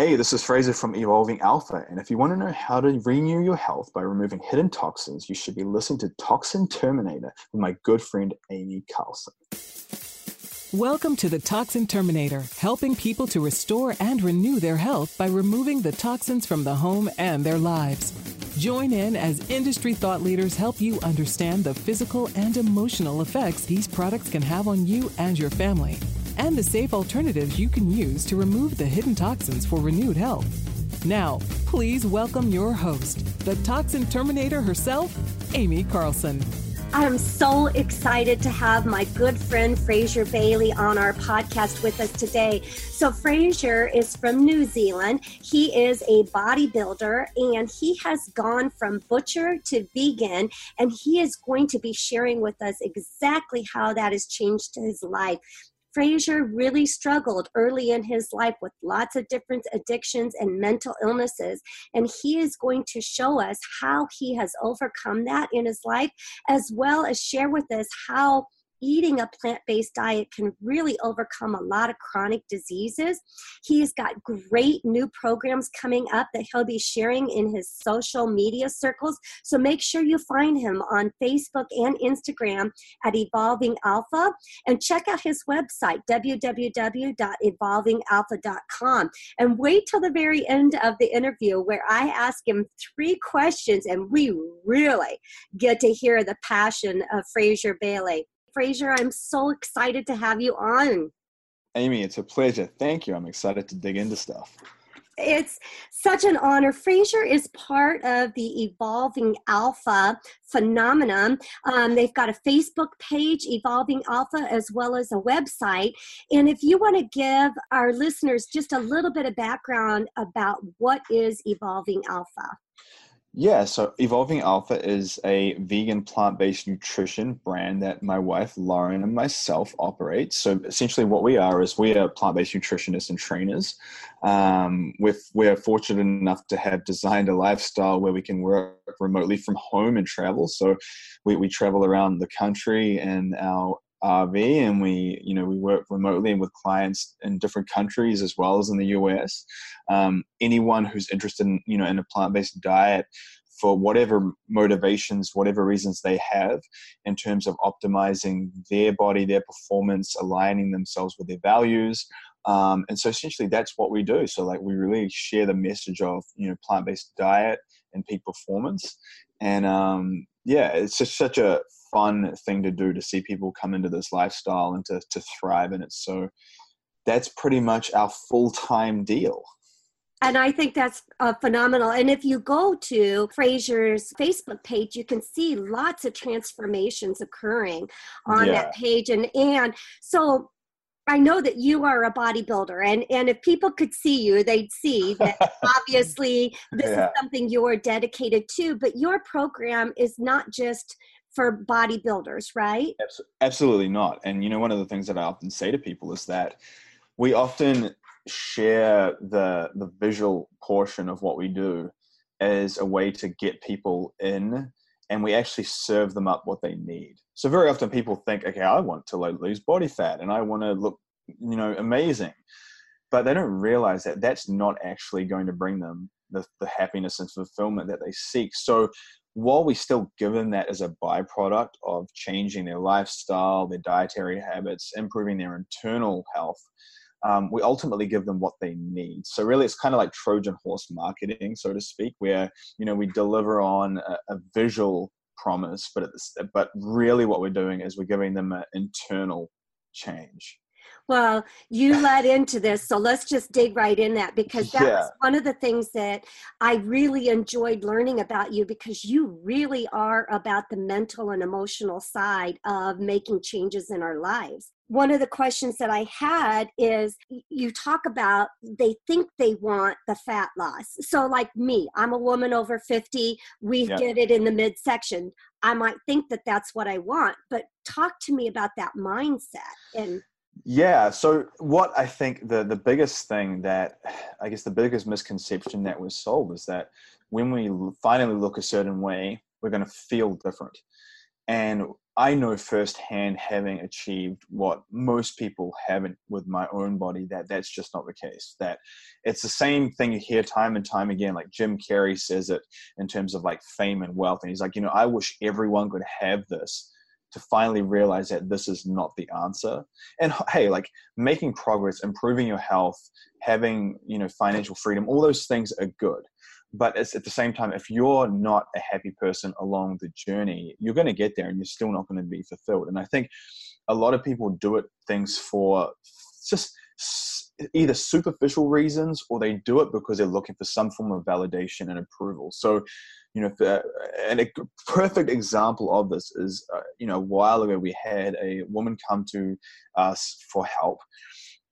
Hey, this is Fraser from Evolving Alpha, and if you want to know how to renew your health by removing hidden toxins, you should be listening to Toxin Terminator with my good friend Aimee Carlson. Welcome to the Toxin Terminator, helping people to restore and renew their health by removing the toxins from the home and their lives. Join in as industry thought leaders help you understand the physical and emotional effects these products can have on you and your family and the safe alternatives you can use to remove the hidden toxins for renewed health. Now, please welcome your host, the Toxin Terminator herself, Aimee Carlson. I am so excited to have my good friend Fraser Bayley on our podcast with us today. So, Fraser is from New Zealand. He is a bodybuilder and he has gone from butcher to vegan, and he is going to be sharing with us exactly how that has changed his life. Fraser really struggled early in his life with lots of different addictions and mental illnesses. And he is going to show us how he has overcome that in his life, as well as share with us how eating a plant based diet can really overcome a lot of chronic diseases. He's got great new programs coming up that he'll be sharing in his social media circles. So make sure you find him on Facebook and Instagram at Evolving Alpha and check out his website, www.evolvingalpha.com. And wait till the very end of the interview where I ask him three questions and we really get to hear the passion of Fraser Bayley. Fraser, I'm so excited to have you on. Aimee, it's a pleasure. Thank you. I'm excited to dig into stuff. It's such an honor. Fraser is part of the Evolving Alpha phenomenon. Um, they've got a Facebook page, Evolving Alpha, as well as a website. And if you want to give our listeners just a little bit of background about what is Evolving Alpha. Yeah, so Evolving Alpha is a vegan plant based nutrition brand that my wife Lauren and myself operate. So essentially, what we are is we are plant based nutritionists and trainers. Um, with, we're fortunate enough to have designed a lifestyle where we can work remotely from home and travel. So we, we travel around the country and our RV and we you know we work remotely and with clients in different countries as well as in the US. Um, anyone who's interested in you know in a plant-based diet for whatever motivations, whatever reasons they have in terms of optimizing their body, their performance, aligning themselves with their values. Um, and so essentially that's what we do. So like we really share the message of, you know, plant-based diet and peak performance. And um, yeah, it's just such a fun thing to do to see people come into this lifestyle and to, to thrive in it. So that's pretty much our full time deal. And I think that's uh, phenomenal. And if you go to Fraser's Facebook page, you can see lots of transformations occurring on yeah. that page. And and so I know that you are a bodybuilder, and and if people could see you, they'd see that obviously this yeah. is something you're dedicated to. But your program is not just for bodybuilders, right? Absolutely not. And you know, one of the things that I often say to people is that we often share the the visual portion of what we do as a way to get people in and we actually serve them up what they need so very often people think okay i want to lose body fat and i want to look you know amazing but they don't realize that that's not actually going to bring them the, the happiness and fulfillment that they seek so while we still give them that as a byproduct of changing their lifestyle, their dietary habits, improving their internal health, um, we ultimately give them what they need. So really, it's kind of like Trojan horse marketing, so to speak, where you know we deliver on a, a visual promise, but the, but really what we're doing is we're giving them an internal change. Well, you led into this, so let's just dig right in that because that yeah. one of the things that I really enjoyed learning about you because you really are about the mental and emotional side of making changes in our lives. One of the questions that I had is you talk about they think they want the fat loss. So, like me, I'm a woman over 50, we yeah. get it in the midsection. I might think that that's what I want, but talk to me about that mindset and yeah. So what I think the the biggest thing that I guess the biggest misconception that was sold is that when we finally look a certain way, we're going to feel different. And I know firsthand, having achieved what most people haven't with my own body, that that's just not the case. That it's the same thing you hear time and time again. Like Jim Carrey says it in terms of like fame and wealth, and he's like, you know, I wish everyone could have this to finally realize that this is not the answer. And hey, like making progress, improving your health, having you know financial freedom, all those things are good. But it's at the same time if you're not a happy person along the journey you're going to get there and you're still not going to be fulfilled. And i think a lot of people do it things for just either superficial reasons or they do it because they're looking for some form of validation and approval. So you know and a perfect example of this is uh, you know a while ago we had a woman come to us for help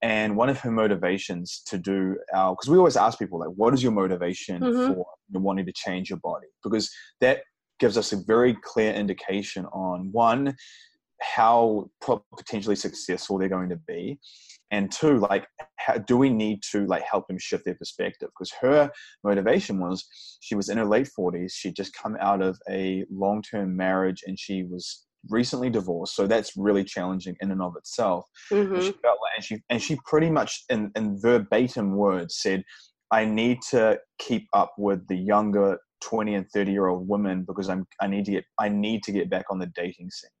and one of her motivations to do our because we always ask people like what is your motivation mm-hmm. for wanting to change your body because that gives us a very clear indication on one how potentially successful they're going to be and two like how, do we need to like help them shift their perspective because her motivation was she was in her late 40s she'd just come out of a long-term marriage and she was recently divorced, so that's really challenging in and of itself. Mm-hmm. And she felt like, and she and she pretty much in, in verbatim words said, "I need to keep up with the younger twenty and thirty year old women because I'm I need to get I need to get back on the dating scene."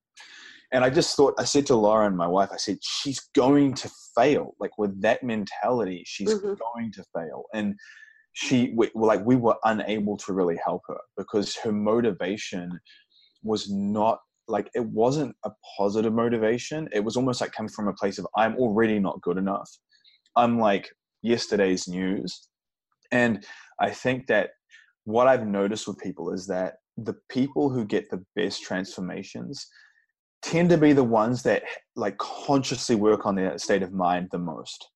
And I just thought I said to Lauren, my wife, I said she's going to fail. Like with that mentality, she's mm-hmm. going to fail. And she we, like we were unable to really help her because her motivation was not like it wasn't a positive motivation. It was almost like coming from a place of I'm already not good enough. I'm like yesterday's news. And I think that what I've noticed with people is that the people who get the best transformations tend to be the ones that like consciously work on their state of mind the most.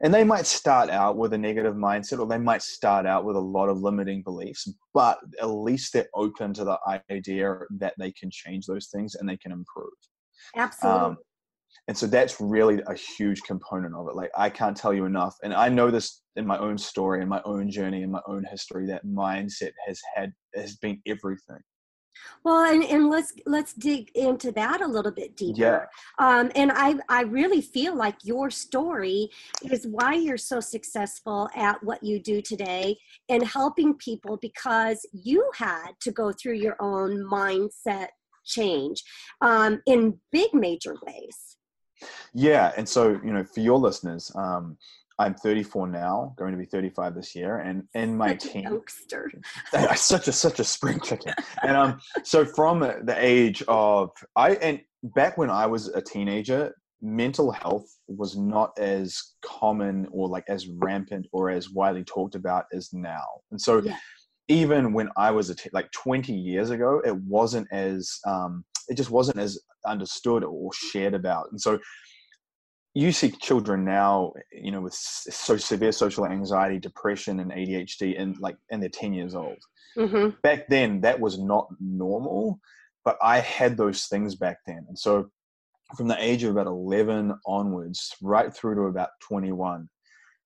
And they might start out with a negative mindset or they might start out with a lot of limiting beliefs but at least they're open to the idea that they can change those things and they can improve. Absolutely. Um, and so that's really a huge component of it. Like i can't tell you enough and i know this in my own story in my own journey in my own history that mindset has had has been everything well, and, and let's let's dig into that a little bit deeper. Yeah. Um, and I I really feel like your story is why you're so successful at what you do today and helping people because you had to go through your own mindset change um, in big major ways. Yeah, and so you know, for your listeners, um, I'm 34 now, going to be 35 this year, and in my such team, such a such a spring chicken. and um, so from the age of I and back when I was a teenager, mental health was not as common or like as rampant or as widely talked about as now. And so, yeah. even when I was a t- like 20 years ago, it wasn't as um, it just wasn't as understood or shared about. And so you see children now, you know, with so severe social anxiety, depression, and ADHD, and like, and they're ten years old. Mm-hmm. Back then, that was not normal, but I had those things back then, and so from the age of about eleven onwards, right through to about twenty-one,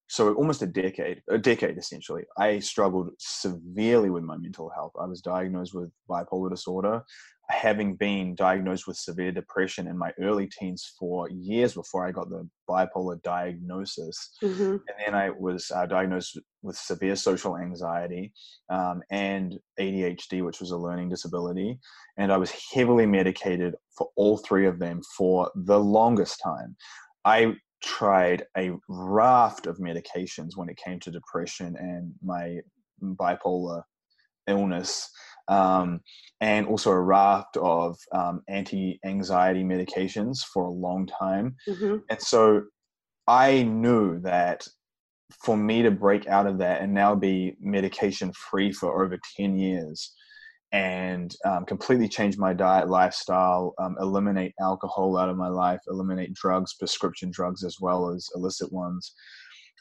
so almost a decade, a decade essentially, I struggled severely with my mental health. I was diagnosed with bipolar disorder having been diagnosed with severe depression in my early teens for years before I got the bipolar diagnosis. Mm-hmm. And then I was uh, diagnosed with severe social anxiety um, and ADHD, which was a learning disability. And I was heavily medicated for all three of them for the longest time. I tried a raft of medications when it came to depression and my bipolar illness um, and also a raft of um, anti-anxiety medications for a long time. Mm-hmm. And so I knew that for me to break out of that and now be medication free for over 10 years and um, completely change my diet lifestyle um, eliminate alcohol out of my life eliminate drugs prescription drugs as well as illicit ones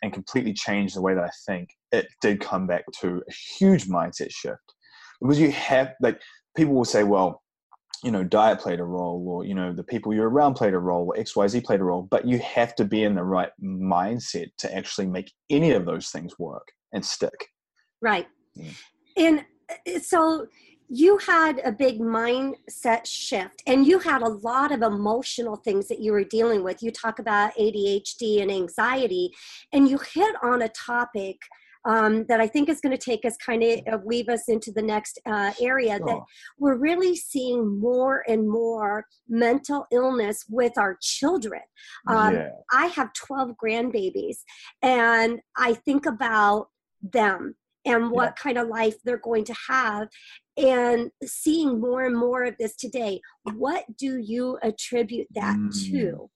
and completely change the way that i think it did come back to a huge mindset shift because you have like people will say, well, you know, diet played a role, or you know, the people you're around played a role, or X Y Z played a role, but you have to be in the right mindset to actually make any of those things work and stick. Right, yeah. and uh, so you had a big mindset shift and you had a lot of emotional things that you were dealing with. You talk about ADHD and anxiety, and you hit on a topic um, that I think is going to take us kind of uh, weave us into the next uh, area sure. that we're really seeing more and more mental illness with our children. Um, yeah. I have 12 grandbabies, and I think about them and what yeah. kind of life they're going to have and seeing more and more of this today what do you attribute that mm. to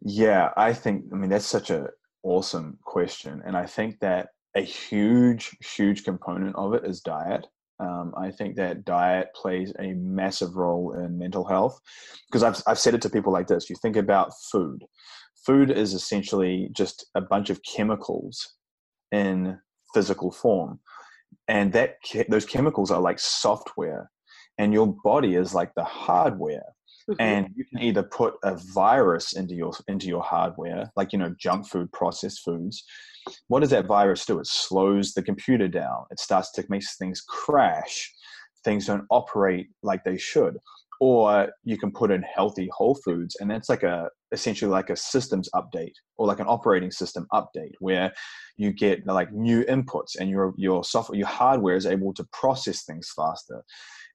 yeah i think i mean that's such a awesome question and i think that a huge, huge component of it is diet. Um, I think that diet plays a massive role in mental health because I've, I've said it to people like this. You think about food, food is essentially just a bunch of chemicals in physical form. And that those chemicals are like software, and your body is like the hardware. Mm-hmm. And you can either put a virus into your into your hardware, like you know, junk food, processed foods, what does that virus do? It slows the computer down. It starts to make things crash. Things don't operate like they should. Or you can put in healthy whole foods, and that's like a essentially like a systems update or like an operating system update where you get like new inputs and your your software your hardware is able to process things faster.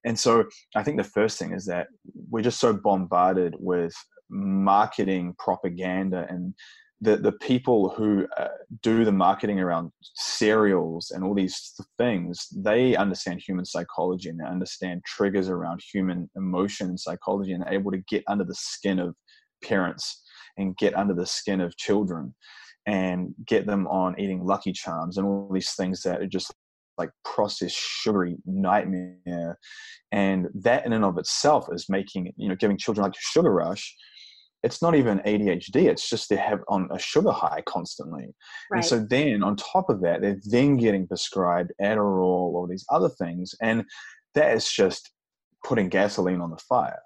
And so I think the first thing is that we're just so bombarded with marketing propaganda and the the people who uh, do the marketing around cereals and all these things they understand human psychology and they understand triggers around human emotion and psychology and able to get under the skin of parents and get under the skin of children and get them on eating lucky charms and all these things that are just like processed sugary nightmare and that in and of itself is making you know giving children like a sugar rush it's not even ADHD. It's just they have on a sugar high constantly. Right. And so then on top of that, they're then getting prescribed Adderall or these other things. And that is just putting gasoline on the fire.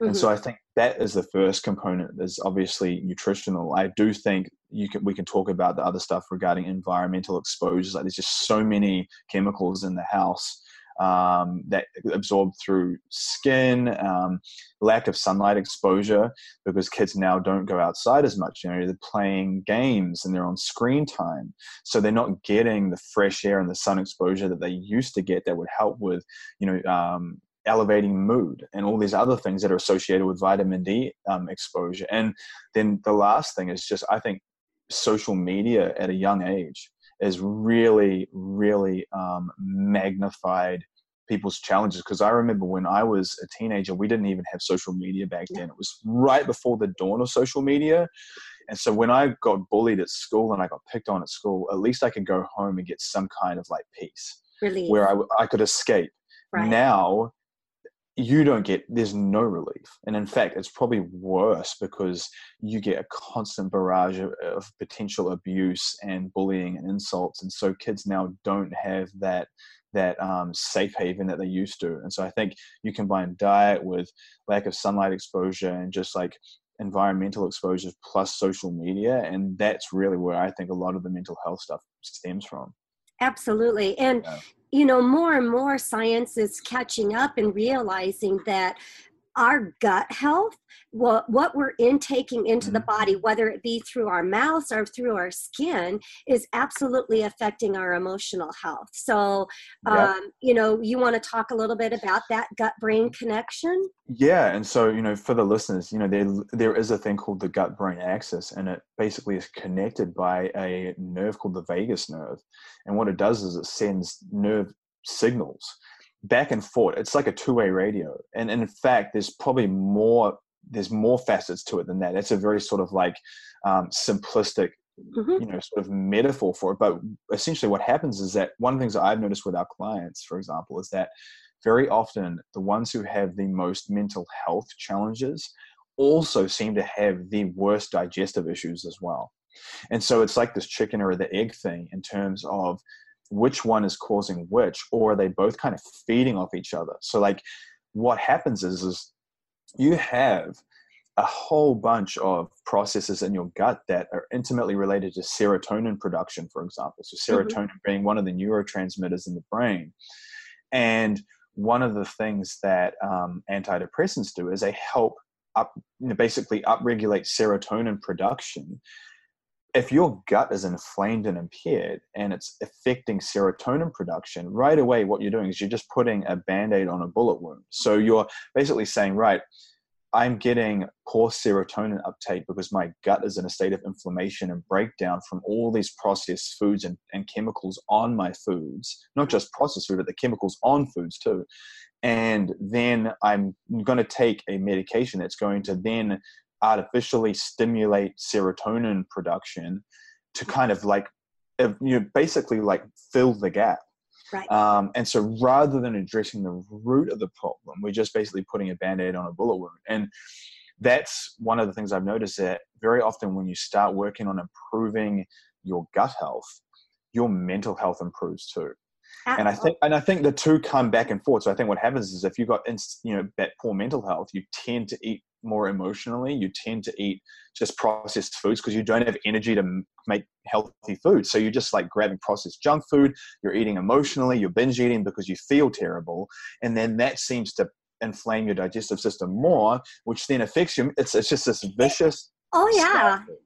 Mm-hmm. And so mm-hmm. I think that is the first component is obviously nutritional. I do think you can we can talk about the other stuff regarding environmental exposures. Like there's just so many chemicals in the house um, that absorb through skin, um, lack of sunlight exposure because kids now don't go outside as much. You know, they're playing games and they're on screen time, so they're not getting the fresh air and the sun exposure that they used to get that would help with, you know, um, elevating mood and all these other things that are associated with vitamin D um, exposure. And then the last thing is just, I think, social media at a young age is really, really um, magnified people's challenges. Because I remember when I was a teenager, we didn't even have social media back then. It was right before the dawn of social media. And so when I got bullied at school and I got picked on at school, at least I could go home and get some kind of like peace relief. where I, I could escape. Right. Now, you don't get there's no relief. And in fact it's probably worse because you get a constant barrage of, of, potential abuse and bullying and insults. And so kids now don't have that that um, safe haven that they used to. And so i think you combine diet with lack of sunlight exposure and just like environmental exposures plus social media and that's really where i think a lot of the mental health stuff stems from. Absolutely. And yeah you know, more and more science is catching up and realizing that our gut health, what, what we're intaking into the body, mm-hmm. whether it be through our mouths or through our skin, is absolutely affecting our emotional health. So, um, you know, you want to talk a little bit about that gut brain connection? Yeah. And so, you know, for the listeners, you know, there, there is a thing called the gut brain axis, and it basically is connected by a nerve called the vagus nerve. And what it does is it sends nerve signals back and forth. It's like a two-way radio. And, and in fact, there's probably more there's more facets to it than that. It's a very sort of like um, simplistic, mm-hmm. you know, sort of metaphor for it. But essentially, what happens is that one of the things that I've noticed with our clients, for example, is that very often the ones who have the most mental health challenges also seem to have the worst digestive issues as well. And so it's like this chicken or the egg thing in terms of which one is causing which or are they both kind of feeding off each other so like what happens is is you have a whole bunch of processes in your gut that are intimately related to serotonin production for example so mm-hmm. serotonin mm-hmm. being one of the neurotransmitters in the brain and one of the things that um, antidepressants do is they help up, basically upregulate serotonin production. If your gut is inflamed and impaired and it's affecting serotonin production, right away, what you're doing is you're just putting a band aid on a bullet wound. So you're basically saying, right, I'm getting poor serotonin uptake because my gut is in a state of inflammation and breakdown from all these processed foods and, and chemicals on my foods, not just processed food, but the chemicals on foods too. And then I'm going to take a medication that's going to then artificially stimulate serotonin production to kind of like, you know, basically like fill the gap Right. um, and so rather than addressing the root of the problem, we're just basically putting a band aid on a bullet wound. And that's one of the things I've noticed that very often when you start working on improving your gut health, your mental health improves too. And I think, and I think the two come back and forth. So I think what happens is if you've got, you know, that poor mental health, you tend to eat more emotionally. You tend to eat just processed foods because you don't have energy to make healthy food. So you're just like grabbing processed junk food. You're eating emotionally. You're binge eating because you feel terrible, and then that seems to inflame your digestive system more, which then affects you. It's it's just this vicious. Oh yeah. cycle.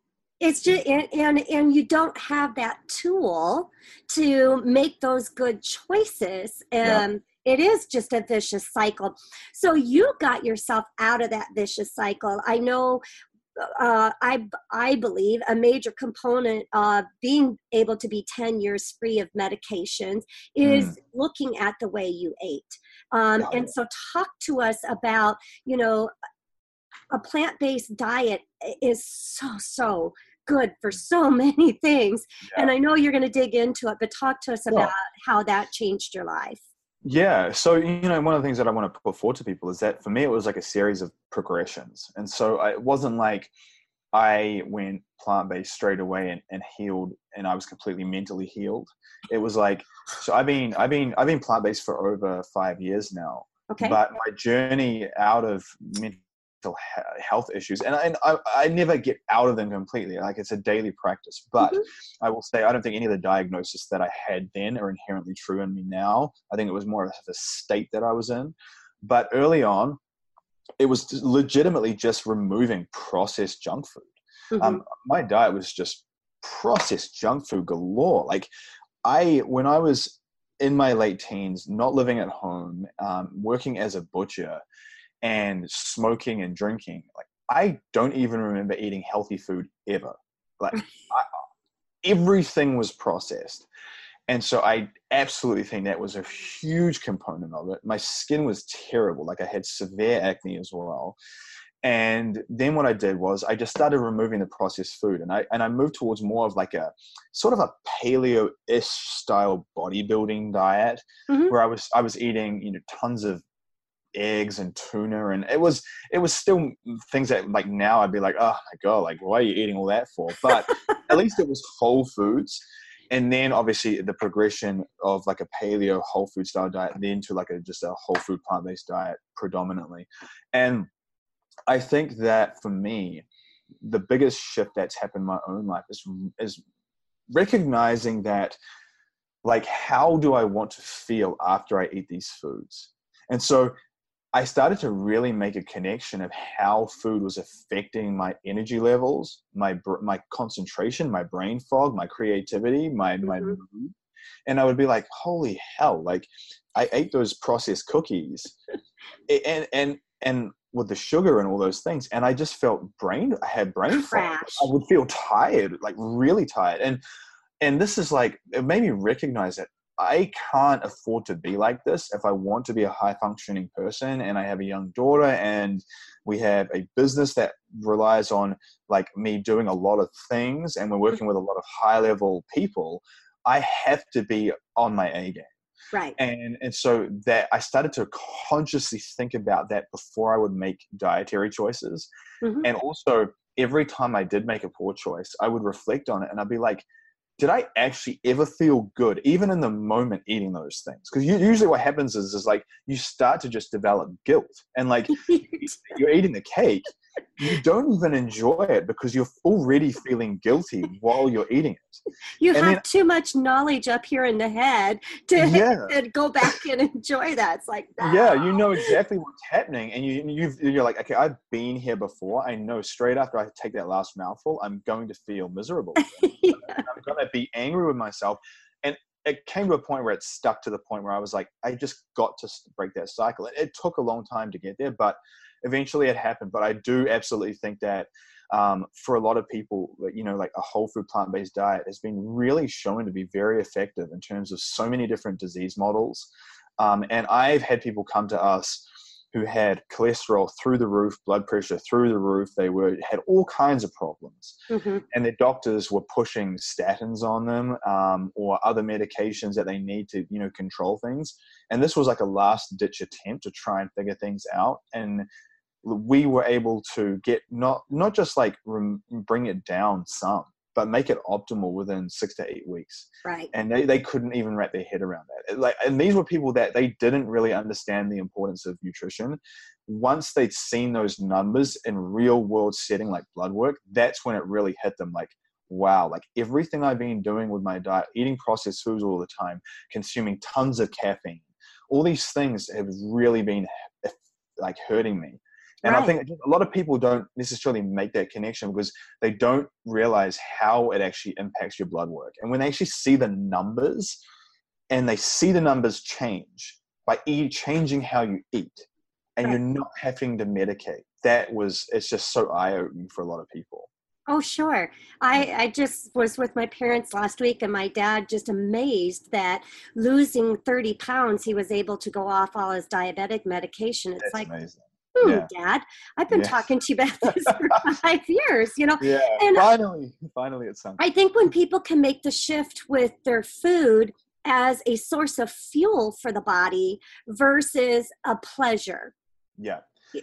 It's just and, and and you don't have that tool to make those good choices. Yeah. It is just a vicious cycle. So you got yourself out of that vicious cycle. I know uh, I I believe a major component of being able to be 10 years free of medications is looking at the way you ate. Um, Yeah. and so talk to us about, you know, a plant-based diet is so so good for so many things. And I know you're going to dig into it, but talk to us Yeah. about how that changed your life. Yeah. So, you know, one of the things that I want to put forward to people is that for me, it was like a series of progressions. And so I, it wasn't like I went plant based straight away and, and healed and I was completely mentally healed. It was like, so I've been, I've been, I've been plant based for over five years now. Okay. But my journey out of mental health issues, and, I, and I, I never get out of them completely. Like it's a daily practice. But Mhm. I will say, I don't think any of the diagnosis that I had then are inherently true in me now. I think it was more of a state that I was in. But early on, it was legitimately just removing processed junk food. Mhm. Um, my diet was just processed junk food galore. Like I, when I was in my late teens, not living at home, um, working as a butcher, and smoking and drinking, like I don't even remember eating healthy food ever. Like I, everything was processed. And so I absolutely think that was a huge component of it. My skin was terrible. Like I had severe acne as well. And then what I did was I just started removing the processed food and I and I moved towards more of like a sort of a paleo-ish style bodybuilding diet Mhm. where I was I was eating, you know, tons of eggs and tuna and it was it was still things that like now I'd be like, oh my god, like why are you eating all that for? But at least it was whole foods. And then obviously the progression of like a paleo whole food style diet, then to like a just a whole food plant based diet predominantly. And I think that for me, the biggest shift that's happened in my own life is is recognizing that like how do I want to feel after I eat these foods? And so I started to really make a connection of how food was affecting my energy levels, my my concentration, my brain fog, my creativity, my my Mhm. mood. And I would be like, "Holy hell!" Like I ate those processed cookies, and and and with the sugar and all those things, and I just felt brain. I had brain fog. Crash. I would feel tired, like really tired, and and this is like it made me recognize that I can't afford to be like this if I want to be a high functioning person and I have a young daughter and we have a business that relies on like me doing a lot of things and we're working with a lot of high level people I have to be on my A game right. and and so that I started to consciously think about that before I would make dietary choices Mhm. and also every time I did make a poor choice I would reflect on it and I'd be like did I actually ever feel good, even in the moment eating those things? Because usually what happens is, is like you start to just develop guilt, and like you're eating the cake, you don't even enjoy it because you're already feeling guilty while you're eating it. You and have then, too much knowledge up here in the head to, yeah. go back and enjoy that. It's like no. yeah, you know exactly what's happening, and you you you're like, okay, I've been here before. I know straight after I take that last mouthful, I'm going to feel miserable. yeah. I'm going to be angry with myself, and it came to a point where it stuck to the point where I was like, I just got to break that cycle. It, it took a long time to get there, but eventually it happened. But I do absolutely think that um, for a lot of people, you know, like a whole food plant based diet has been really shown to be very effective in terms of so many different disease models. Um, and I've had people come to us who had cholesterol through the roof, blood pressure through the roof. They were had all kinds of problems, mm-hmm. and their doctors were pushing statins on them um, or other medications that they need to you know control things. And this was like a last ditch attempt to try and figure things out. And we were able to get not not just like rem- bring it down some but make it optimal within six to eight weeks. Right. And they, they couldn't even wrap their head around that. Like and these were people that they didn't really understand the importance of nutrition. Once they'd seen those numbers in real world setting like blood work that's when it really hit them like wow like everything i've been doing with my diet eating processed foods all the time consuming tons of caffeine all these things have really been like hurting me and right. I think a lot of people don't necessarily make that connection because they don't realize how it actually impacts your blood work. And when they actually see the numbers and they see the numbers change by eat, changing how you eat and right. you're not having to medicate, that was, it's just so eye opening for a lot of people. Oh, sure. I, I just was with my parents last week, and my dad just amazed that losing 30 pounds, he was able to go off all his diabetic medication. It's That's like, amazing hmm, yeah. dad i've been talking to you about this for five years you know yeah. and finally finally it's something i think when people can make the shift with their food as a source of fuel for the body versus a pleasure. Yeah.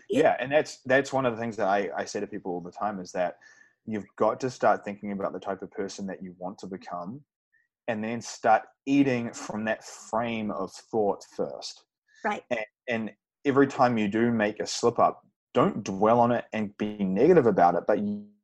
Yeah and that's that's one of the things that i i say to people all the time is that you've got to start thinking about the type of person that you want to become and then start eating from that frame of thought first. Right. And, and every time you do make a slip up, don't dwell on it and be negative about it, but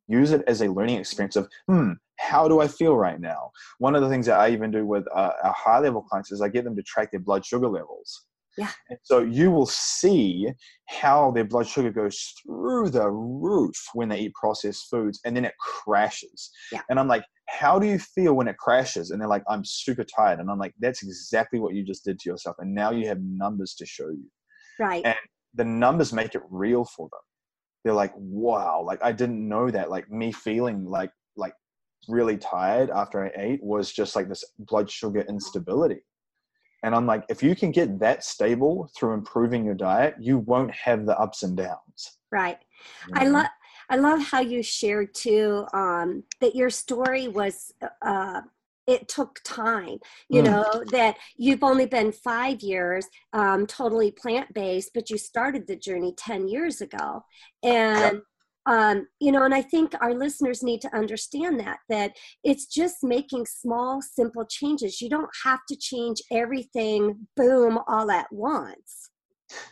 use it as a learning experience of, hmm, how do I feel right now? One of the things that I even do with uh, our high level clients is I get them to track their blood sugar levels. Yeah. And so you will see how their blood sugar goes through the roof when they eat processed foods and then it crashes. Yeah. And I'm like, how do you feel when it crashes? And they're like, I'm super tired. And I'm like, that's exactly what you just did to yourself. And now you have numbers to show you. Right. And the numbers make it real for them. They're like, wow, like I didn't know that. Like me feeling like like really tired after I ate was just like this blood sugar instability. And I'm like, if you can get that stable through improving your diet, you won't have the ups and downs. Right. I love I love how you shared too um, that your story was uh, it took time you mm. know that you've only been five years um, totally plant-based but you started the journey 10 years ago and yep. um, you know and i think our listeners need to understand that that it's just making small simple changes you don't have to change everything boom all at once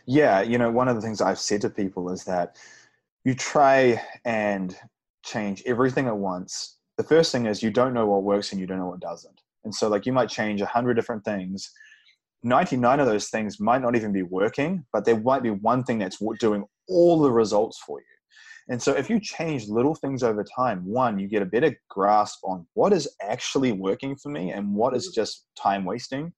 yeah you know one of the things i've said to people is that you try and change everything at once the first thing is you don't know what works and you don't know what doesn't. And so like you might change a hundred different things. 99 of those things might not even be working, but there might be one thing that's doing all the results for you. And so if you change little things over time, one, you get a better grasp on what is actually working for me and what is mm-hmm. just time wasting.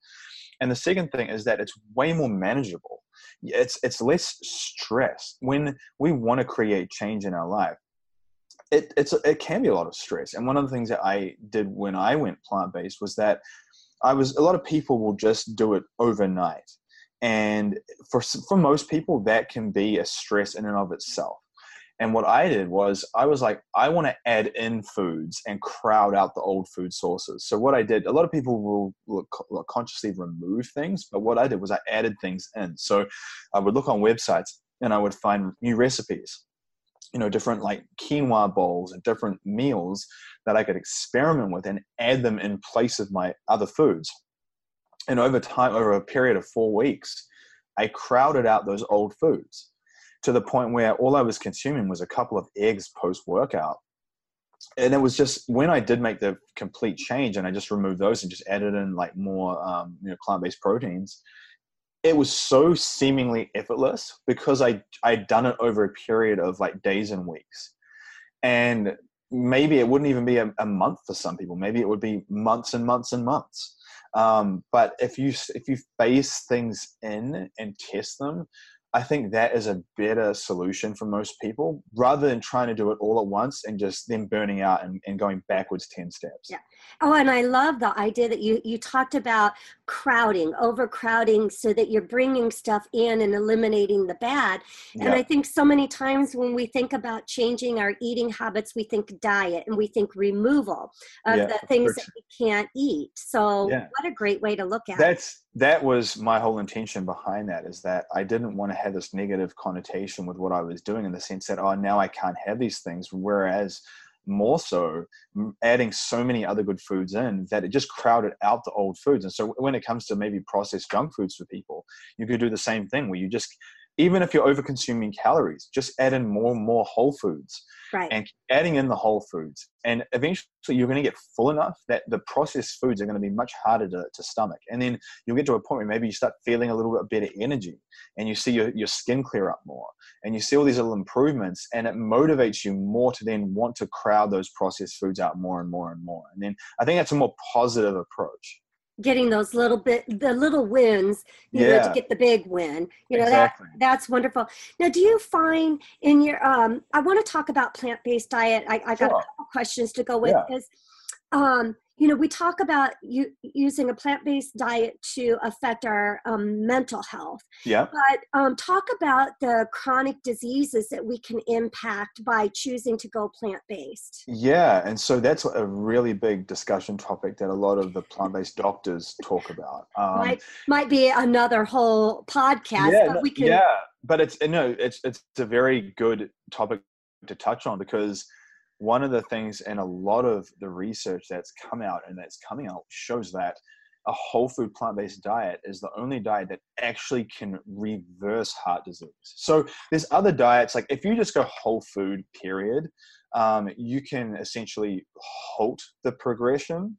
And the second thing is that it's way more manageable. It's it's less stress. When we want to create change in our life, it, it's it can be a lot of stress. And one of the things that I did when I went plant based was that I was a lot of people will just do it overnight, and for for most people that can be a stress in and of itself. And what I did was I was like, I want to add in foods and crowd out the old food sources. So what I did, a lot of people will, will consciously remove things, but what I did was I added things in. So I would look on websites and I would find new recipes you know different like quinoa bowls and different meals that i could experiment with and add them in place of my other foods and over time over a period of four weeks i crowded out those old foods to the point where all I was consuming was a couple of eggs post workout. And it was just when I did make the complete change and I just removed those and just added in like more, um, you know, plant based proteins, it was so seemingly effortless because I I'd done it over a period of like days and weeks. And maybe it wouldn't even be a, a month for some people. Maybe it would be months and months and months. Um, but if you if you phase things in and test them, I think that is a better solution for most people rather than trying to do it all at once and just then burning out and, and going backwards 10 steps. Yeah. Oh, and I love the idea that you, you talked about crowding, overcrowding, so that you're bringing stuff in and eliminating the bad. And yeah. I think so many times when we think about changing our eating habits, we think diet and we think removal of yeah, the things that we can't eat. So, yeah. what a great way to look at That's, it that was my whole intention behind that is that I didn't want to have this negative connotation with what I was doing in the sense that, oh, now I can't have these things. Whereas more so adding so many other good foods in that it just crowded out the old foods. And so when it comes to maybe processed junk foods for people, you could do the same thing where you just even if you're over consuming calories, just add in more and more whole foods. Right. And adding in the whole foods. And eventually you're going to get full enough that the processed foods are going to be much harder to, to stomach. And then you'll get to a point where maybe you start feeling a little bit better energy and you see your, your skin clear up more and you see all these little improvements and it motivates you more to then want to crowd those processed foods out more and more and more. And then I think that's a more positive approach getting those little bit the little wins you yeah. know to get the big win you know exactly. that that's wonderful now do you find in your um i want to talk about plant-based diet i, I got sure. a couple questions to go with yeah. is um you know, we talk about you, using a plant based diet to affect our um, mental health. Yeah. But um, talk about the chronic diseases that we can impact by choosing to go plant based. Yeah. And so that's a really big discussion topic that a lot of the plant based doctors talk about. Um, might, might be another whole podcast, yeah, but we can. Yeah. But it's, no, it's, it's a very good topic to touch on because one of the things and a lot of the research that's come out and that's coming out shows that a whole food plant-based diet is the only diet that actually can reverse heart disease. So there's other diets like if you just go whole food period um, you can essentially halt the progression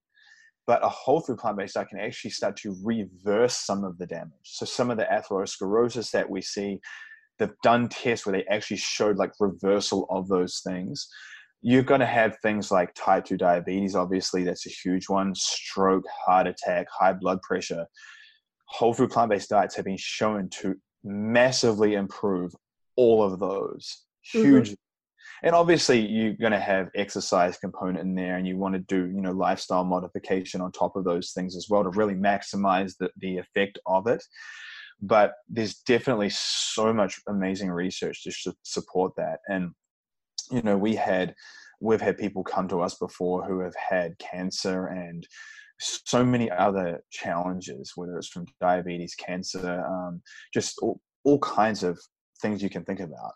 but a whole food plant-based diet can actually start to reverse some of the damage. So some of the atherosclerosis that we see they've done tests where they actually showed like reversal of those things you're going to have things like type 2 diabetes obviously that's a huge one stroke heart attack high blood pressure. Whole food plant-based diets have been shown to massively improve all of those. Huge. Mm-hmm. and obviously you're going to have exercise component in there and you want to do you know lifestyle modification on top of those things as well to really maximize the, the effect of it. But there's definitely so much amazing research to support that. And you know we had we've had people come to us before who have had cancer and so many other challenges whether it's from diabetes cancer um, just all, all kinds of things you can think about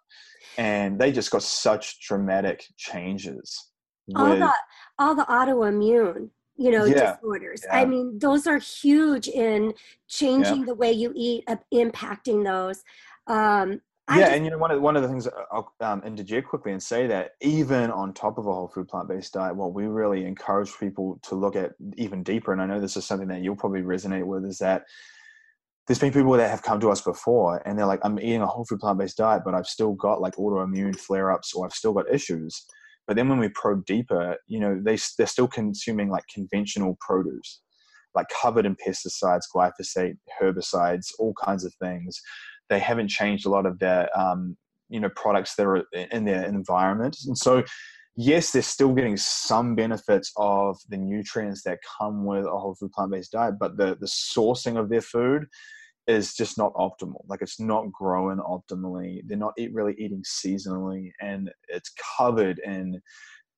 and they just got such dramatic changes all the all the autoimmune you know yeah, disorders yeah. i mean those are huge in changing yeah. the way you eat uh, impacting those um, I yeah, just, and you know one of one of the things I'll um, interject quickly and say that even on top of a whole food plant based diet, what we really encourage people to look at even deeper, and I know this is something that you'll probably resonate with, is that there's been people that have come to us before and they're like, I'm eating a whole food plant based diet, but I've still got like autoimmune flare ups or I've still got issues. But then when we probe deeper, you know, they they're still consuming like conventional produce, like covered in pesticides, glyphosate, herbicides, all kinds of things they haven't changed a lot of their um, you know products that are in their environment. And so yes they're still getting some benefits of the nutrients that come with a whole food plant-based diet but the the sourcing of their food is just not optimal. Like it's not growing optimally. They're not eat, really eating seasonally and it's covered in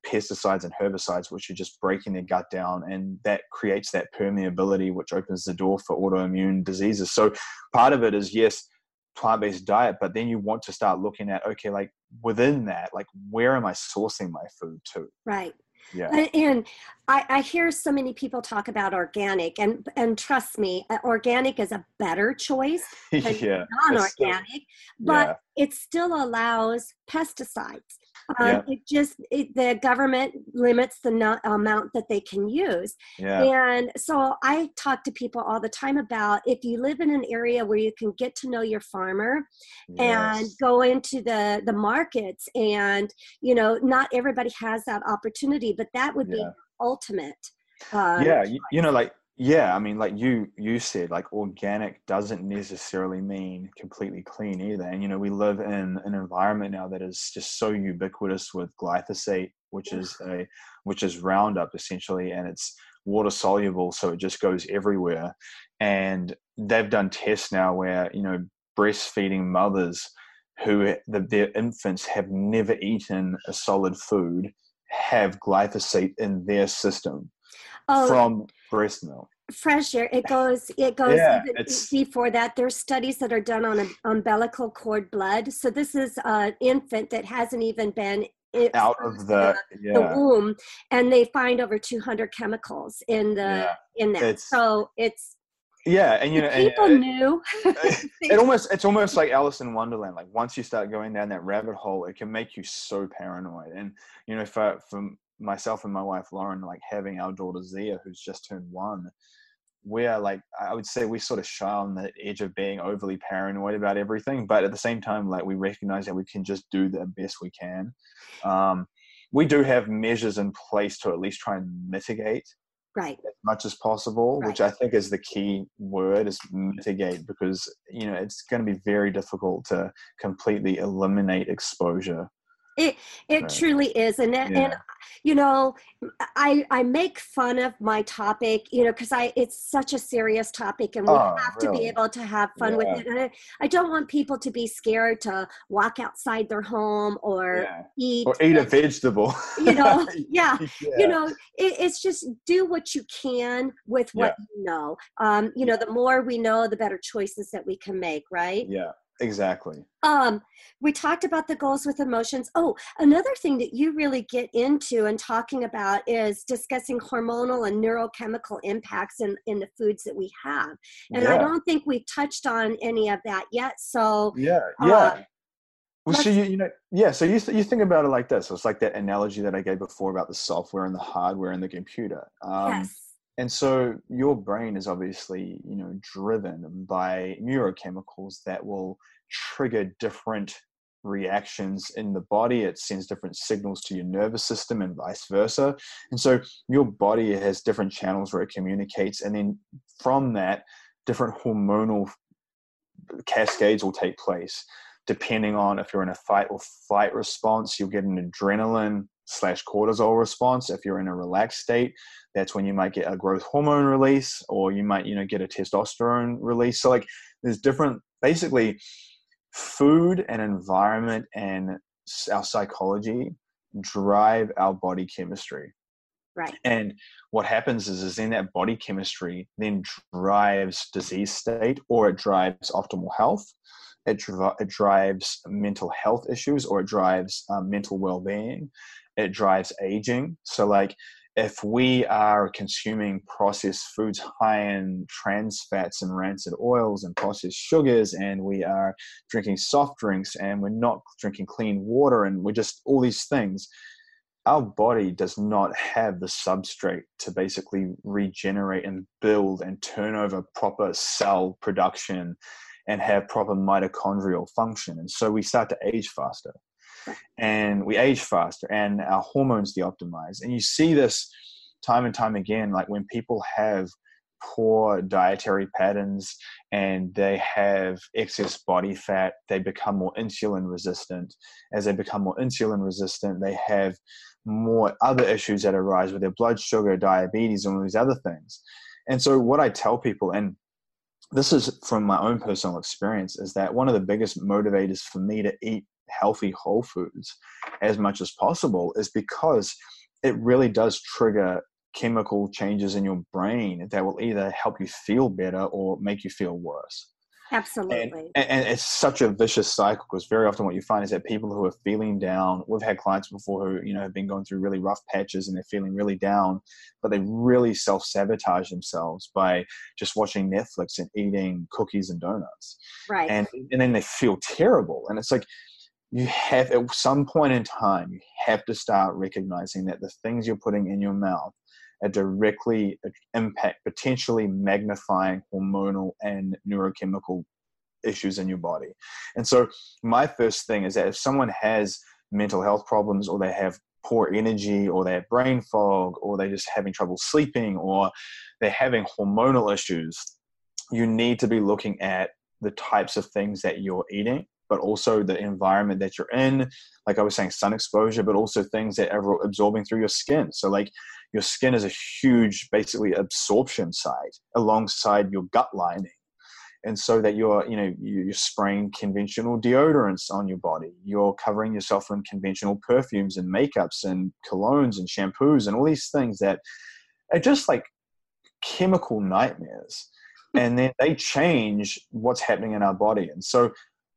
pesticides and herbicides which are just breaking their gut down and that creates that permeability which opens the door for autoimmune diseases. So part of it is yes plant-based diet but then you want to start looking at okay like within that like where am i sourcing my food to right Yeah. And, I, I hear so many people talk about organic, and and trust me, uh, organic is a better choice than yeah. non-organic, but yeah. it still allows pesticides. Um, Yeah. It just it, the government limits the no, amount that they can use, Yeah. and so I talk to people all the time about if you live in an area where you can get to know your farmer and go into the the markets and you know not everybody has that opportunity but that would be Yeah. ultimate uh, yeah you, you know like yeah i mean like you you said like organic doesn't necessarily mean completely clean either and you know we live in an environment now that is just so ubiquitous with glyphosate which is a which is roundup essentially and it's water soluble so it just goes everywhere and they've done tests now where you know breastfeeding mothers who the, their infants have never eaten a solid food have glyphosate in their system oh from breast milk. fresh air it goes it goes Yeah, even before that there's studies that are done on um, umbilical cord blood so this is an infant that hasn't even been Out of the the yeah, womb and they find over 200 chemicals in the yeah, in that It's- so it's yeah, and you know, and, people uh, knew it almost it's almost like Alice in Wonderland. Like once you start going down that rabbit hole, it can make you so paranoid. And you know, for for myself and my wife Lauren, like having our daughter Zia, who's just turned one, we're like I would say we sort of shy on the edge of being overly paranoid about everything, but at the same time, like we recognize that we can just do the best we can. Um, we do have measures in place to at least try and mitigate right as much as possible, which I think is the key word is mitigate because you know it's going to be very difficult to completely eliminate exposure. It it Right. truly is, and and you know, I I make fun of my topic, you know, because I it's such a serious topic, and we Oh, have to be able to have fun with it. And I, I don't want people to be scared to walk outside their home or Yeah. eat. Or eat a vegetable. You know, yeah. Yeah. You know, it, it's just do what you can with what you know. Um, you know, the more we know, the better choices that we can make, right? Yeah, exactly. um we talked about the goals with emotions oh another thing that you really get into and talking about is discussing hormonal and neurochemical impacts in in the foods that we have and i don't think we've touched on any of that yet so Yeah, uh, yeah. well, so you, you know, yeah. So you th- you think about it like this. So It's like that analogy that I gave before about the software and the hardware and the computer. Um, yes And so your brain is obviously, you know, driven by neurochemicals that will trigger different reactions in the body. It sends different signals to your nervous system and vice versa. And so your body has different channels where it communicates. And then from that, different hormonal cascades will take place. Depending on if you're in a fight or flight response, you'll get an adrenaline slash cortisol response. If you're in a relaxed state, that's when you might get a growth hormone release or you might you know get a testosterone release. So like there's different basically food and environment and our psychology drive our body chemistry. Right. And what happens is is in that body chemistry then drives disease state or it drives optimal health. It, dri- it drives mental health issues or it drives um, mental well-being it drives aging. So like if we are consuming processed foods high in trans fats and rancid oils and processed sugars and we are drinking soft drinks and we're not drinking clean water and we're just all these things our body does not have the substrate to basically regenerate and build and turn over proper cell production and have proper mitochondrial function. And so we start to age faster and we age faster and our hormones de-optimize. And you see this time and time again like when people have poor dietary patterns and they have excess body fat they become more insulin resistant. As they become more insulin resistant they have more other issues that arise with their blood sugar diabetes and all these other things. And so what i tell people and this is from my own personal experience is that one of the biggest motivators for me to eat healthy whole foods as much as possible is because it really does trigger chemical changes in your brain that will either help you feel better or make you feel worse Absolutely. And, and, it's such a vicious cycle because very often what you find is that people who are feeling down, we've had clients before who, you know, have been going through really rough patches and they're feeling really down, but they really self sabotage themselves by just watching Netflix and eating cookies and donuts. Right. And, and then they feel terrible. And it's like, you have at some point in time, you have to start recognizing that the things you're putting in your mouth are directly impact potentially magnifying hormonal and neurochemical issues in your body. And so my first thing is that if someone has mental health problems or they have poor energy or they have brain fog or they're just having trouble sleeping or they're having hormonal issues, you need to be looking at the types of things that you're eating but also the environment that you're in like i was saying sun exposure but also things that are absorbing through your skin. So like your skin is a huge basically absorption site alongside your gut lining. And so that you're you know you're spraying conventional deodorants on your body. You're covering yourself in conventional perfumes and makeups and colognes and shampoos and all these things that are just like chemical nightmares. And then they change what's happening in our body. And so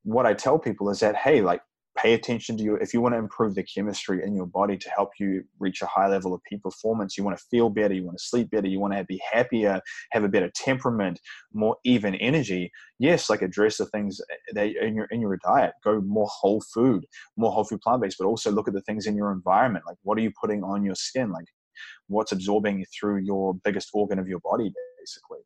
what i tell people is that hey like pay attention to you if you want to improve the chemistry in your body to help you reach a high level of peak performance you want to feel better you want to sleep better you want to be happier have a better temperament more even energy yes like address the things that in your in your diet. Go more whole food more whole food plant-based but also look at the things in your environment. Like what are you putting on your skin? Like what's absorbing through your biggest organ of your body basically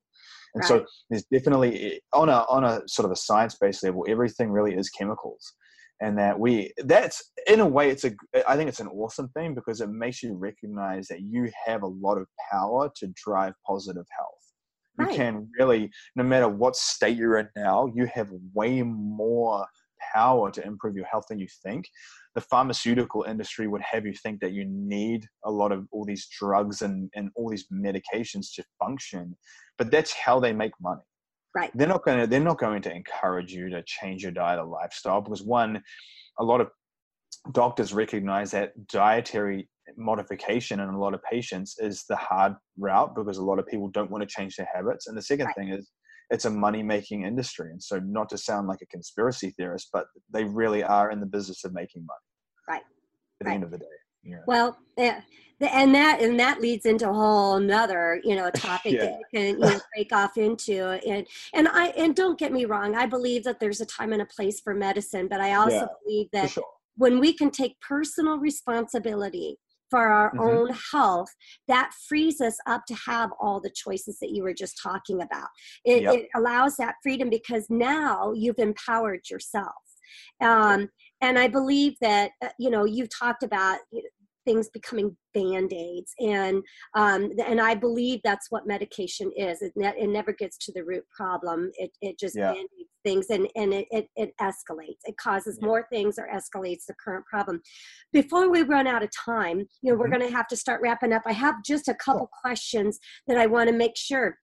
and right. so there's definitely on a on a sort of a science based level everything really is chemicals and that we that's in a way it's a i think it's an awesome thing because it makes you recognize that you have a lot of power to drive positive health you right. can really no matter what state you're in now you have way more power to improve your health than you think the pharmaceutical industry would have you think that you need a lot of all these drugs and, and all these medications to function but that's how they make money Right. They're not going to they're not going to encourage you to change your diet or lifestyle because one, a lot of doctors recognize that dietary modification in a lot of patients is the hard route because a lot of people don't want to change their habits. And the second right. thing is it's a money making industry. And so not to sound like a conspiracy theorist, but they really are in the business of making money. Right. At right. the end of the day. Yeah. Well, yeah, and that and that leads into a whole another you know topic yeah. that you can you know, break off into and and I and don't get me wrong, I believe that there's a time and a place for medicine, but I also yeah, believe that sure. when we can take personal responsibility for our mm-hmm. own health, that frees us up to have all the choices that you were just talking about. It, yep. it allows that freedom because now you've empowered yourself. Um, and I believe that uh, you know you've talked about things becoming band-aids and um, and i believe that's what medication is. It, ne- it never gets to the root problem. It, it just yeah. band-aids things and, and it, it, it escalates. It causes yeah. more things or escalates the current problem. Before we run out of time you know we're mm-hmm. going to have to start wrapping up. I have just a couple questions that i want to make sure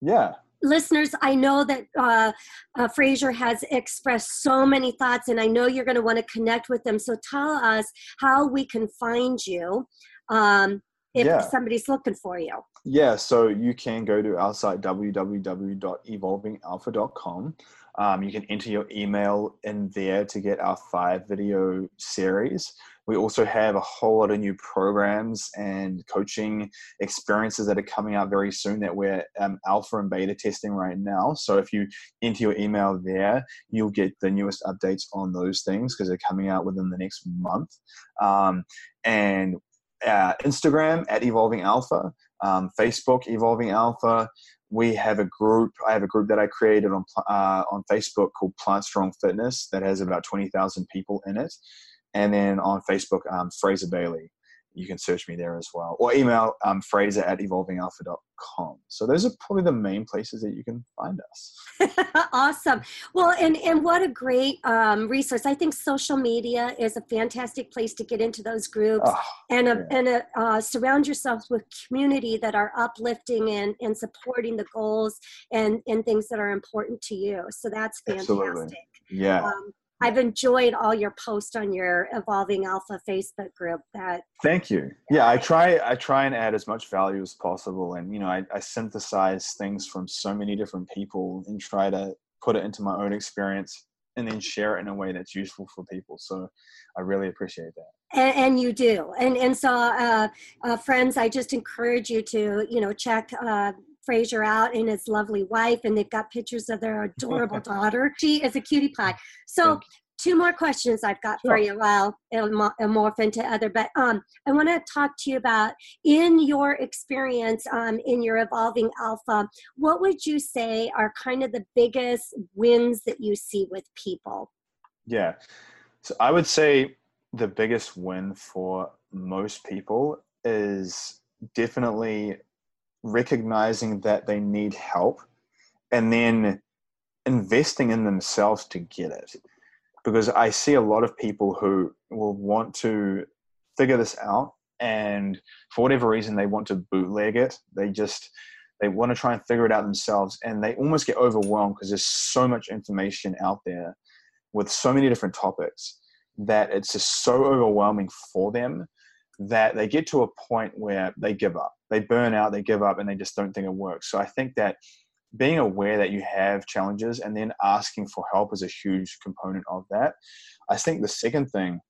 yeah listeners, I know that uh, uh, Fraser has expressed so many thoughts, and I know you're going to want to connect with them. So tell us how we can find you um, if yeah. somebody's looking for you. Yeah, so you can go to our site www.evolvingalpha.com. Um, you can enter your email in there to get our five video series. We also have a whole lot of new programs and coaching experiences that are coming out very soon that we're um, alpha and beta testing right now. So if you enter your email there, you'll get the newest updates on those things because they're coming out within the next month. Um, and uh, Instagram at Evolving Alpha, um, Facebook Evolving Alpha. We have a group. I have a group that I created on uh, on Facebook called Plant Strong Fitness that has about twenty thousand people in it. And then on Facebook, um, Fraser Bayley. You can search me there as well, or email um, Fraser at evolvingalpha.com. So those are probably the main places that you can find us. awesome. Well, and and what a great um, resource! I think social media is a fantastic place to get into those groups oh, and a, yeah. and a, uh, surround yourself with community that are uplifting and and supporting the goals and and things that are important to you. So that's fantastic. Absolutely. Yeah. Um, I've enjoyed all your posts on your Evolving Alpha Facebook group. That thank you. Yeah, I try. I try and add as much value as possible, and you know, I, I synthesize things from so many different people and try to put it into my own experience and then share it in a way that's useful for people. So I really appreciate that. And, and you do. And, and so, uh, uh, friends, I just encourage you to, you know, check uh, Fraser out and his lovely wife, and they've got pictures of their adorable daughter. She is a cutie pie. So, two more questions I've got sure. for you. Well, it'll, morph into other, but um, I want to talk to you about in your experience um, in your evolving alpha. What would you say are kind of the biggest wins that you see with people? Yeah, so I would say the biggest win for most people is definitely recognizing that they need help and then investing in themselves to get it. Because I see a lot of people who will want to figure this out and for whatever reason they want to bootleg it. They just they want to try and figure it out themselves and they almost get overwhelmed because there's so much information out there with so many different topics that it's just so overwhelming for them that they get to a point where they give up they burn out they give up and they just don't think it works so i think that being aware that you have challenges and then asking for help is a huge component of that. I think the second thing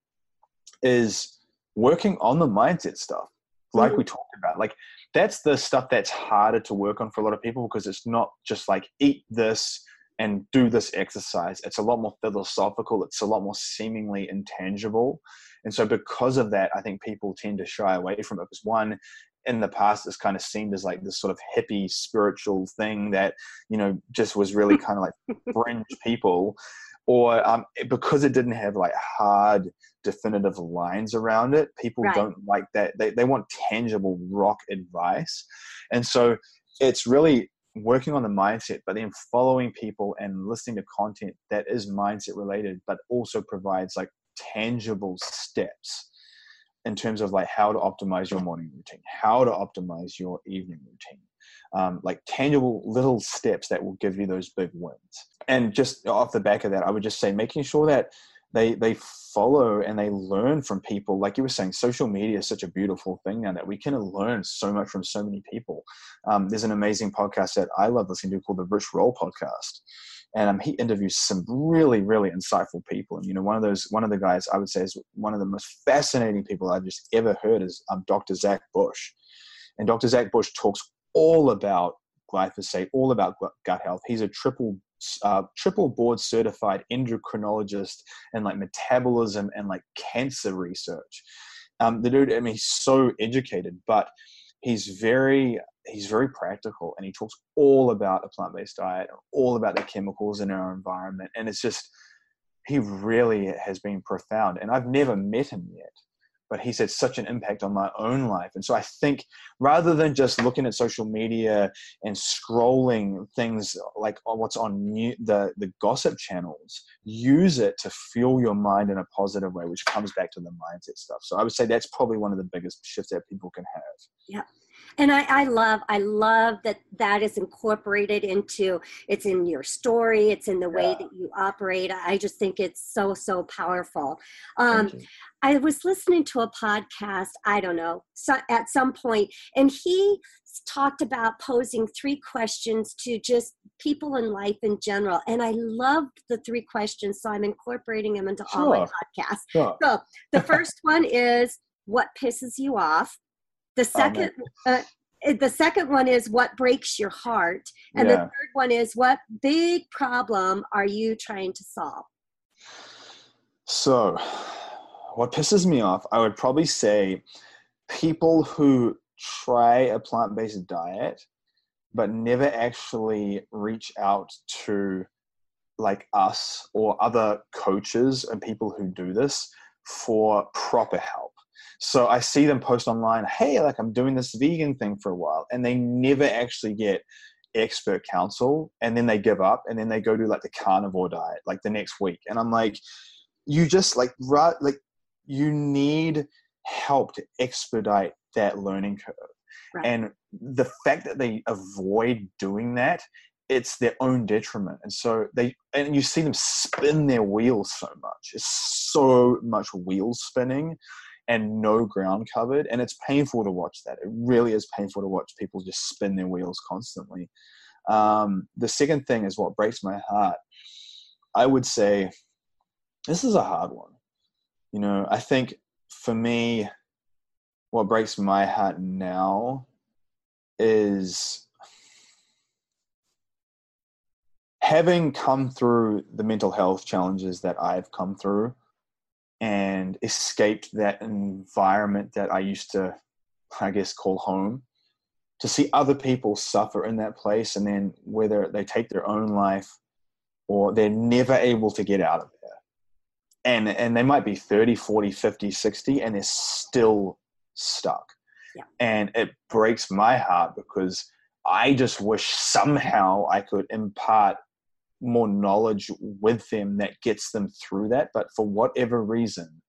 is working on the mindset stuff, like mm-hmm. we talked about. Like that's the stuff that's harder to work on for a lot of people because it's not just like eat this and do this exercise. It's a lot more philosophical. It's a lot more seemingly intangible. And so, because of that, I think people tend to shy away from it because one, in the past it's kind of seemed as like this sort of hippie spiritual thing that you know just was really kind of like fringe people or um, because it didn't have like hard definitive lines around it people right. don't like that they, they want tangible rock advice and so it's really working on the mindset but then following people and listening to content that is mindset related but also provides like tangible steps in terms of like how to optimize your morning routine, how to optimize your evening routine, um, like tangible little steps that will give you those big wins. And just off the back of that, I would just say making sure that they they follow and they learn from people. Like you were saying, social media is such a beautiful thing now that we can learn so much from so many people. Um, there's an amazing podcast that I love listening to called the Rich Roll Podcast and um, he interviews some really really insightful people. And you know one of those one of the guys i would say is one of the most fascinating people i've just ever heard is um, dr zach bush. And dr zach bush talks all about glyphosate all about gut health. He's a triple uh, triple board certified endocrinologist and like metabolism and like cancer research. Um, the dude i mean he's so educated but he's very he's very practical and he talks all about a plant-based diet all about the chemicals in our environment. And it's just he really has been profound. And i've never met him yet but he's had such an impact on my own life. And so i think rather than just looking at social media and scrolling things like what's on new, the the gossip channels use it to fuel your mind in a positive way which comes back to the mindset stuff. So i would say that's probably one of the biggest shifts that people can have. Yeah and I, I love i love that that is incorporated into it's in your story it's in the way yeah. that you operate i just think it's so so powerful um, i was listening to a podcast i don't know so, at some point and he talked about posing three questions to just people in life in general and i loved the three questions so i'm incorporating them into sure. all my podcasts sure. so the first one is what pisses you off the second, uh, the second one is what breaks your heart, and yeah. the third one is what big problem are you trying to solve? So, what pisses me off, I would probably say people who try a plant based diet but never actually reach out to like us or other coaches and people who do this for proper help. So I see them post online, hey, like I'm doing this vegan thing for a while, and they never actually get expert counsel and then they give up and then they go to like the carnivore diet like the next week. And i'm like you just like right like you need help to expedite that learning curve. Right. and the fact that they avoid doing that it's their own detriment. And so they and you see them spin their wheels so much. It's so much wheel spinning and no ground covered. And it's painful to watch that. It really is painful to watch people just spin their wheels constantly. Um, the second thing is what breaks my heart. I would say this is a hard one. You know, I think for me, what breaks my heart now is having come through the mental health challenges that I've come through and escaped that environment that I used to, I guess, call home. To see other people suffer in that place and then whether they take their own life or they're never able to get out of there. And, and they might be 30, 40, 50, 60, and they're still stuck. Yeah. And it breaks my heart because I just wish somehow I could impart more knowledge with them that gets them through that. But for whatever reason,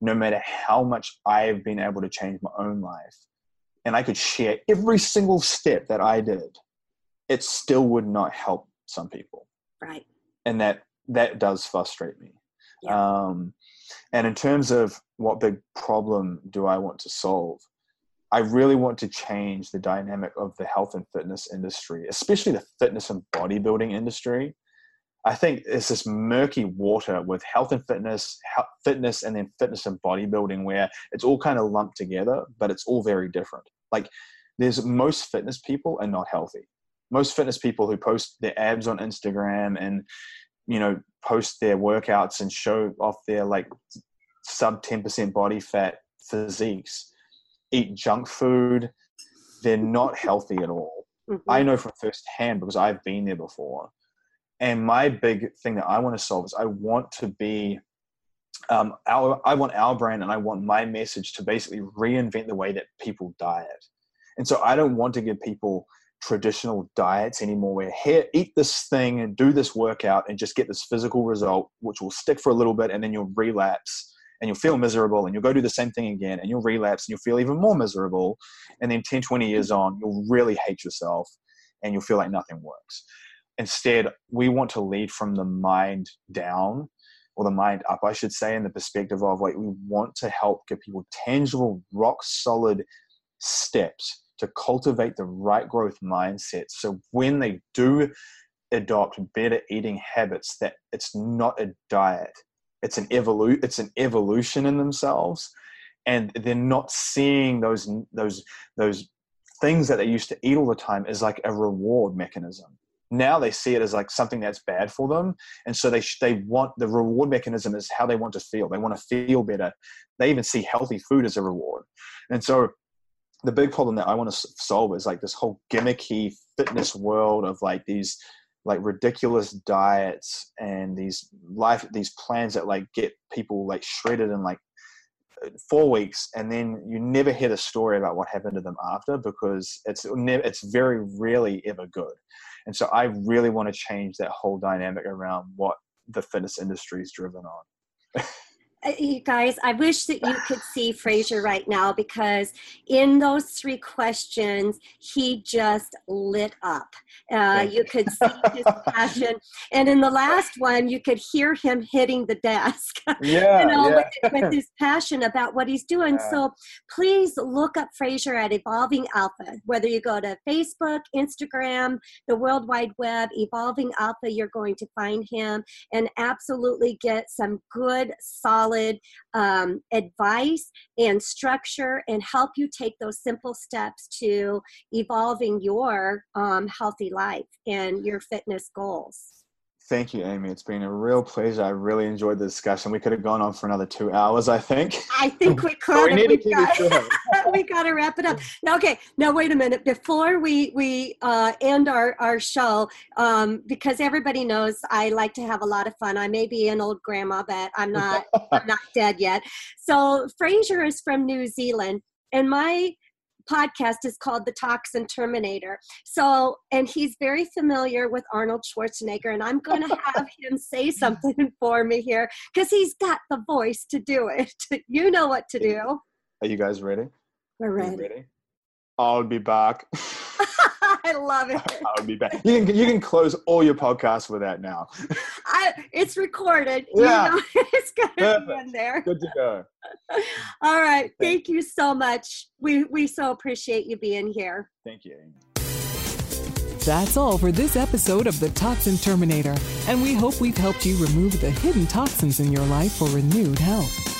no matter how much I've been able to change my own life, and I could share every single step that I did, it still would not help some people. Right. And that that does frustrate me. Yeah. Um, and in terms of what big problem do I want to solve, I really want to change the dynamic of the health and fitness industry, especially the fitness and bodybuilding industry. I think it's this murky water with health and fitness, health, fitness, and then fitness and bodybuilding, where it's all kind of lumped together, but it's all very different. Like, there's most fitness people are not healthy. Most fitness people who post their abs on Instagram and you know post their workouts and show off their like sub 10% body fat physiques eat junk food. They're not healthy at all. Mm-hmm. I know from firsthand because I've been there before. And my big thing that I want to solve is I want to be, um, our, I want our brand and I want my message to basically reinvent the way that people diet. And so I don't want to give people traditional diets anymore where here eat this thing and do this workout and just get this physical result which will stick for a little bit and then you'll relapse and you'll feel miserable and you'll go do the same thing again and you'll relapse and you'll feel even more miserable and then 10 20 years on you'll really hate yourself and you'll feel like nothing works instead we want to lead from the mind down or the mind up i should say in the perspective of like we want to help give people tangible rock solid steps to cultivate the right growth mindset. So when they do adopt better eating habits that it's not a diet. It's an evolu- it's an evolution in themselves and they're not seeing those those those things that they used to eat all the time as like a reward mechanism now they see it as like something that's bad for them. And so they they want the reward mechanism is how they want to feel. They want to feel better. They even see healthy food as a reward. And so the big problem that i want to solve is like this whole gimmicky fitness world of like these like ridiculous diets and these life these plans that like get people like shredded in like four weeks. And then you never hear the story about what happened to them after because it's it's very rarely ever good and so i really want to change that whole dynamic around what the fitness industry is driven on you guys, I wish that you could see Fraser right now because in those three questions, he just lit up. Uh, you could see his passion, and in the last one, you could hear him hitting the desk. Yeah, you know, yeah. With, with, his passion about what he's doing. Yeah. So please look up Fraser at Evolving Alpha. Whether you go to Facebook, Instagram, the World Wide Web, Evolving Alpha, you're going to find him and absolutely get some good, solid solid um, advice and structure and help you take those simple steps to evolving your um, healthy life and your fitness goals. Thank you, Aimee. It's been a real pleasure. I really enjoyed the discussion. We could have gone on for another two hours, I think. I think we could. we, need we, got, we got to wrap it up. Now, okay. Now, wait a minute. Before we we uh, end our our show, um, because everybody knows I like to have a lot of fun. I may be an old grandma, but I'm not. I'm not dead yet. So Fraser is from New Zealand, and my podcast is called The Toxin Terminator. So, and he's very familiar with Arnold Schwarzenegger, and I'm going to have him say something for me here because he's got the voice to do it. you know what to do. Are you guys ready? We're ready. ready? I'll be back. I love it. I'll be back. You can you can close all your podcasts with that now. I, it's recorded. Yeah, you know, it's gonna be in there. Good to go. all right. Thank you so much. We we so appreciate you being here. Thank you. That's all for this episode of The Toxin Terminator, and we hope we've helped you remove the hidden toxins in your life for renewed health.